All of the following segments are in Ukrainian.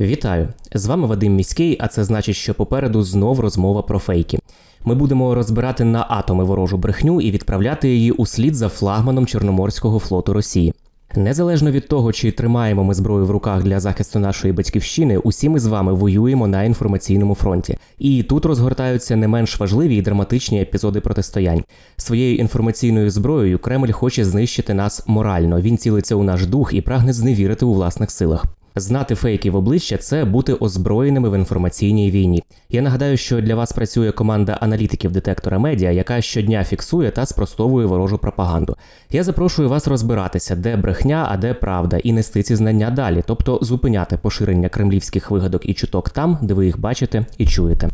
Вітаю! З вами Вадим Міський, а це значить, що попереду знов розмова про фейки. Ми будемо розбирати на атоми ворожу брехню і відправляти її услід за флагманом Чорноморського флоту Росії. Незалежно від того, чи тримаємо ми зброю в руках для захисту нашої батьківщини, усі ми з вами воюємо на інформаційному фронті. І тут розгортаються не менш важливі і драматичні епізоди протистоянь. Своєю інформаційною зброєю Кремль хоче знищити нас морально. Він цілиться у наш дух і прагне зневірити у власних силах. Знати фейки в обличчя це бути озброєними в інформаційній війні. Я нагадаю, що для вас працює команда аналітиків детектора медіа, яка щодня фіксує та спростовує ворожу пропаганду. Я запрошую вас розбиратися, де брехня, а де правда, і нести ці знання далі, тобто зупиняти поширення кремлівських вигадок і чуток там, де ви їх бачите і чуєте.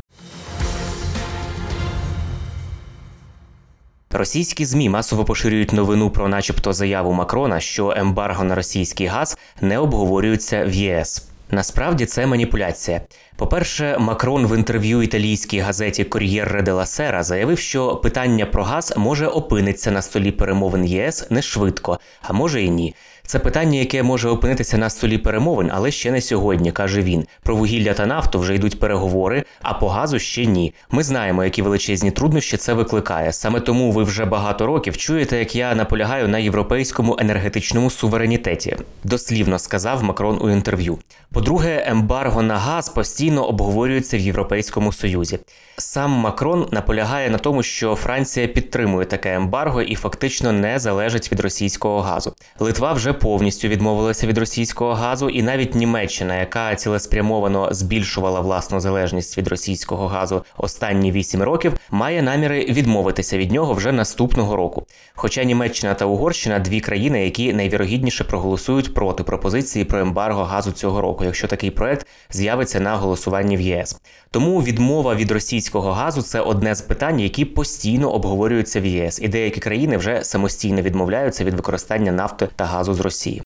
Російські змі масово поширюють новину про, начебто, заяву Макрона, що ембарго на російський газ не обговорюється в ЄС. Насправді це маніпуляція. По-перше, Макрон в інтерв'ю італійській газеті Кор'єр дела Сера заявив, що питання про газ може опинитися на столі перемовин ЄС не швидко, а може і ні. Це питання, яке може опинитися на столі перемовин, але ще не сьогодні, каже він. Про вугілля та нафту вже йдуть переговори, а по газу ще ні. Ми знаємо, які величезні труднощі це викликає. Саме тому ви вже багато років чуєте, як я наполягаю на європейському енергетичному суверенітеті. Дослівно сказав Макрон у інтерв'ю. По-друге, ембарго на газ постійно обговорюється в Європейському Союзі. Сам Макрон наполягає на тому, що Франція підтримує таке ембарго і фактично не залежить від російського газу. Литва вже повністю відмовилася від російського газу, і навіть Німеччина, яка цілеспрямовано збільшувала власну залежність від російського газу останні 8 років, має наміри відмовитися від нього вже наступного року. Хоча Німеччина та Угорщина дві країни, які найвірогідніше проголосують проти пропозиції про ембарго газу цього року, якщо такий проект з'явиться на голосуванні в ЄС. Тому відмова від російського газу це одне з питань, які постійно обговорюються в ЄС, і деякі країни вже самостійно відмовляються від використання нафти та газу з Росії.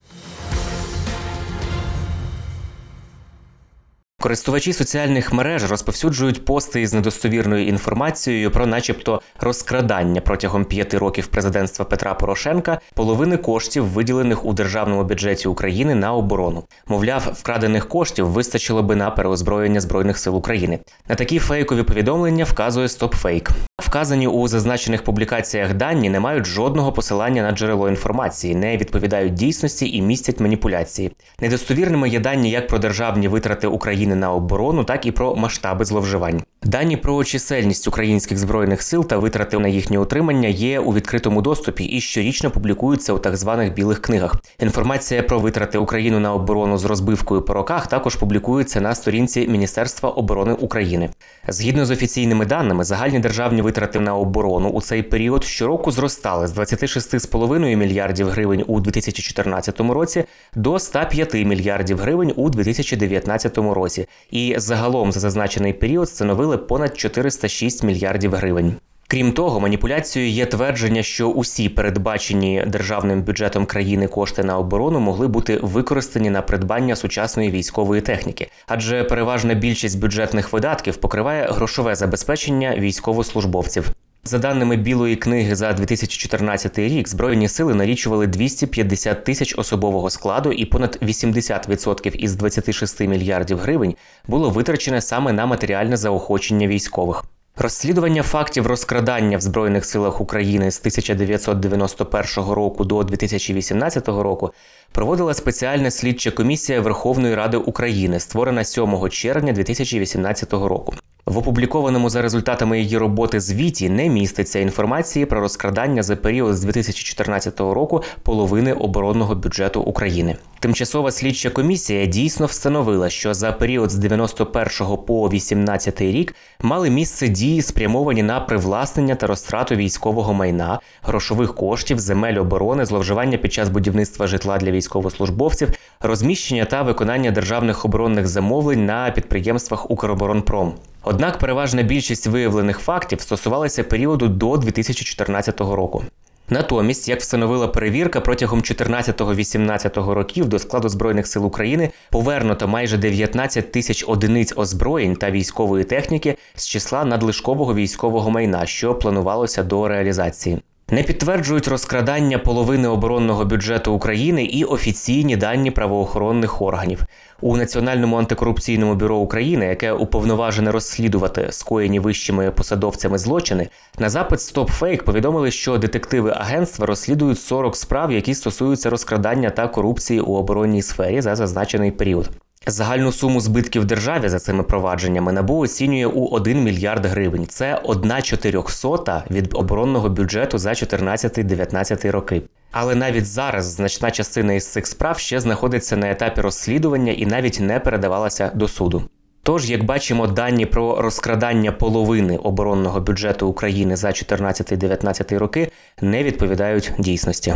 Користувачі соціальних мереж розповсюджують пости з недостовірною інформацією про, начебто, розкрадання протягом п'яти років президентства Петра Порошенка половини коштів, виділених у державному бюджеті України на оборону. Мовляв, вкрадених коштів вистачило би на переозброєння збройних сил України. На такі фейкові повідомлення вказує StopFake. Вказані у зазначених публікаціях дані не мають жодного посилання на джерело інформації, не відповідають дійсності і містять маніпуляції. Недостовірними є дані як про державні витрати України на оборону, так і про масштаби зловживань. Дані про чисельність українських збройних сил та витрати на їхнє утримання є у відкритому доступі і щорічно публікуються у так званих білих книгах. Інформація про витрати України на оборону з розбивкою по роках також публікується на сторінці Міністерства оборони України. Згідно з офіційними даними, загальні державні витрати на оборону у цей період щороку зростали з 26,5 мільярдів гривень у 2014 році до 105 мільярдів гривень у 2019 році, і загалом за зазначений період становили понад 406 мільярдів гривень. Крім того, маніпуляцією є твердження, що усі передбачені державним бюджетом країни кошти на оборону могли бути використані на придбання сучасної військової техніки, адже переважна більшість бюджетних видатків покриває грошове забезпечення військовослужбовців. За даними Білої книги за 2014 рік, збройні сили налічували 250 тисяч особового складу, і понад 80% із 26 мільярдів гривень було витрачене саме на матеріальне заохочення військових. Розслідування фактів розкрадання в Збройних силах України з 1991 року до 2018 року проводила спеціальна слідча комісія Верховної Ради України, створена 7 червня 2018 року. В опублікованому за результатами її роботи звіті не міститься інформації про розкрадання за період з 2014 року половини оборонного бюджету України. Тимчасова слідча комісія дійсно встановила, що за період з 91 по 18 рік мали місце дії, спрямовані на привласнення та розтрату військового майна, грошових коштів, земель оборони, зловживання під час будівництва житла для військовослужбовців, розміщення та виконання державних оборонних замовлень на підприємствах Укроборонпром. Однак переважна більшість виявлених фактів стосувалася періоду до 2014 року. Натомість, як встановила перевірка, протягом 14-18 років до складу збройних сил України повернуто майже 19 тисяч одиниць озброєнь та військової техніки з числа надлишкового військового майна, що планувалося до реалізації. Не підтверджують розкрадання половини оборонного бюджету України і офіційні дані правоохоронних органів у Національному антикорупційному бюро України, яке уповноважене розслідувати скоєні вищими посадовцями злочини. На запит StopFake повідомили, що детективи агентства розслідують 40 справ, які стосуються розкрадання та корупції у оборонній сфері за зазначений період. Загальну суму збитків державі за цими провадженнями набу оцінює у 1 мільярд гривень. Це одна чотирьохсота від оборонного бюджету за 14-19 роки. Але навіть зараз значна частина із цих справ ще знаходиться на етапі розслідування і навіть не передавалася до суду. Тож, як бачимо, дані про розкрадання половини оборонного бюджету України за 14-19 роки не відповідають дійсності.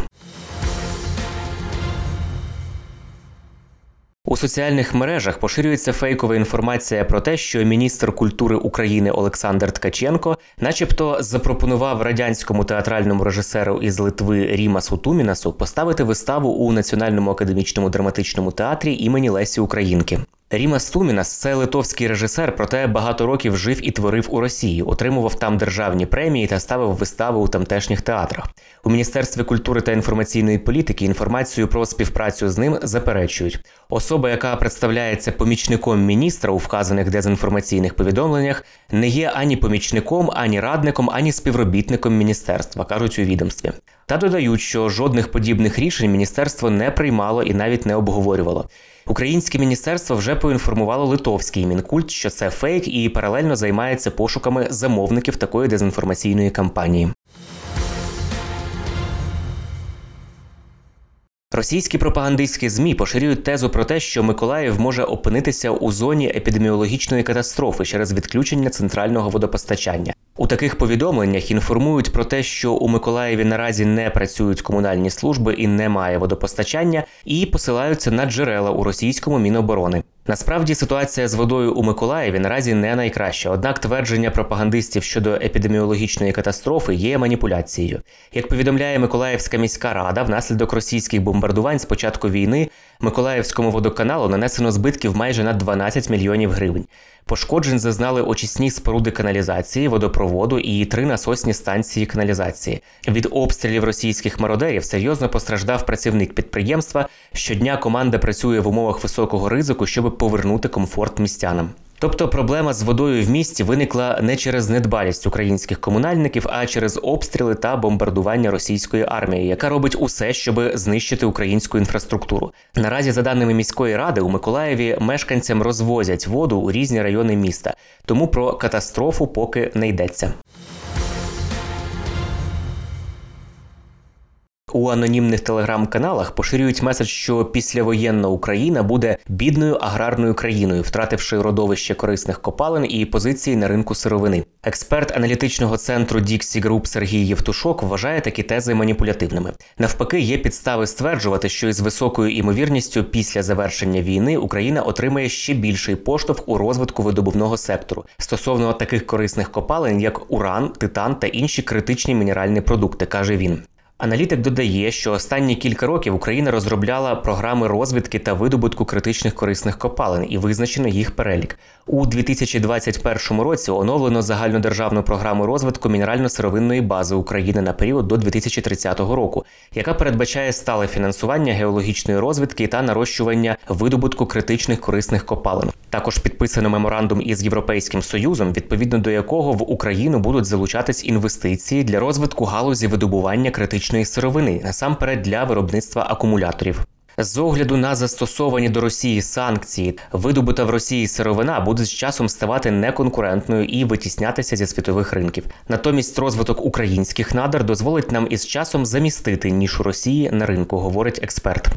У соціальних мережах поширюється фейкова інформація про те, що міністр культури України Олександр Ткаченко, начебто, запропонував радянському театральному режисеру із Литви Рімасу Тумінасу поставити виставу у Національному академічному драматичному театрі імені Лесі Українки. Ріма Стумінас це литовський режисер, проте багато років жив і творив у Росії, отримував там державні премії та ставив вистави у тамтешніх театрах. У міністерстві культури та інформаційної політики інформацію про співпрацю з ним заперечують. Особа, яка представляється помічником міністра у вказаних дезінформаційних повідомленнях, не є ані помічником, ані радником, ані співробітником міністерства, кажуть у відомстві. Та додають, що жодних подібних рішень міністерство не приймало і навіть не обговорювало. Українське міністерство вже поінформувало литовський мінкульт, що це фейк, і паралельно займається пошуками замовників такої дезінформаційної кампанії. Російські пропагандистські змі поширюють тезу про те, що Миколаїв може опинитися у зоні епідеміологічної катастрофи через відключення центрального водопостачання. У таких повідомленнях інформують про те, що у Миколаєві наразі не працюють комунальні служби і немає водопостачання, і посилаються на джерела у російському міноборони. Насправді ситуація з водою у Миколаєві наразі не найкраща, однак твердження пропагандистів щодо епідеміологічної катастрофи є маніпуляцією. Як повідомляє Миколаївська міська рада, внаслідок російських бомбардувань з початку війни Миколаївському водоканалу нанесено збитків майже на 12 мільйонів гривень. Пошкоджень зазнали очисні споруди каналізації, водопроводу і три насосні станції каналізації. Від обстрілів російських мародерів серйозно постраждав працівник підприємства. Щодня команда працює в умовах високого ризику, щоб повернути комфорт містянам. Тобто проблема з водою в місті виникла не через недбалість українських комунальників, а через обстріли та бомбардування російської армії, яка робить усе, щоб знищити українську інфраструктуру. Наразі, за даними міської ради, у Миколаєві мешканцям розвозять воду у різні райони міста, тому про катастрофу поки не йдеться. У анонімних телеграм-каналах поширюють меседж, що післявоєнна Україна буде бідною аграрною країною, втративши родовище корисних копалин і позиції на ринку сировини. Експерт аналітичного центру Dixie Group Сергій Євтушок вважає такі тези маніпулятивними. Навпаки, є підстави стверджувати, що із високою імовірністю після завершення війни Україна отримає ще більший поштовх у розвитку видобувного сектору стосовно таких корисних копалин, як уран, титан та інші критичні мінеральні продукти, каже він. Аналітик додає, що останні кілька років Україна розробляла програми розвідки та видобутку критичних корисних копалин і визначено їх перелік. У 2021 році оновлено загальнодержавну програму розвитку мінерально-сировинної бази України на період до 2030 року, яка передбачає стале фінансування геологічної розвідки та нарощування видобутку критичних корисних копалин. Також підписано меморандум із Європейським Союзом, відповідно до якого в Україну будуть залучатись інвестиції для розвитку галузі видобування критичної сировини, насамперед для виробництва акумуляторів. З огляду на застосовані до Росії санкції, видобута в Росії сировина буде з часом ставати неконкурентною і витіснятися зі світових ринків. Натомість розвиток українських надр дозволить нам із часом замістити нішу Росії на ринку, говорить експерт.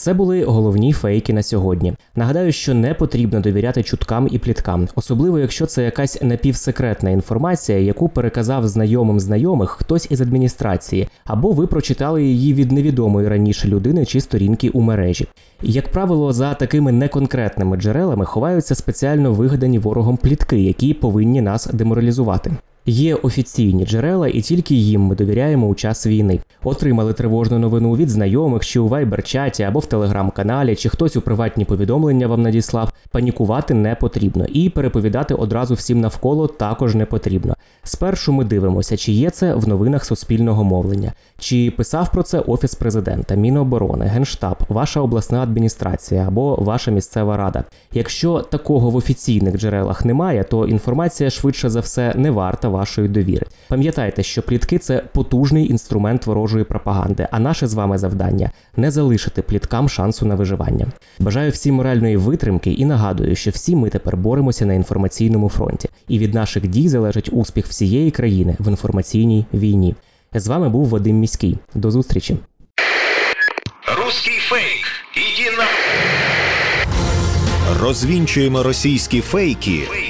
Це були головні фейки на сьогодні. Нагадаю, що не потрібно довіряти чуткам і пліткам, особливо якщо це якась напівсекретна інформація, яку переказав знайомим знайомих хтось із адміністрації, або ви прочитали її від невідомої раніше людини чи сторінки у мережі. Як правило, за такими неконкретними джерелами ховаються спеціально вигадані ворогом плітки, які повинні нас деморалізувати. Є офіційні джерела, і тільки їм ми довіряємо у час війни. Отримали тривожну новину від знайомих, чи у вайбер-чаті або в телеграм-каналі, чи хтось у приватні повідомлення вам надіслав. Панікувати не потрібно, і переповідати одразу всім навколо також не потрібно. Спершу ми дивимося, чи є це в новинах суспільного мовлення, чи писав про це офіс президента, Міноборони, Генштаб, ваша обласна адміністрація або ваша місцева рада. Якщо такого в офіційних джерелах немає, то інформація швидше за все не варта вашої довіри. Пам'ятайте, що плітки це потужний інструмент ворожої пропаганди, а наше з вами завдання не залишити пліткам шансу на виживання. Бажаю всім моральної витримки і нагадую, що всі ми тепер боремося на інформаційному фронті, і від наших дій залежить успіх всієї країни в інформаційній війні. З вами був Вадим Міський. До зустрічі. Русский фейк. Иди на... Розвінчуємо російські фейки, Фейки.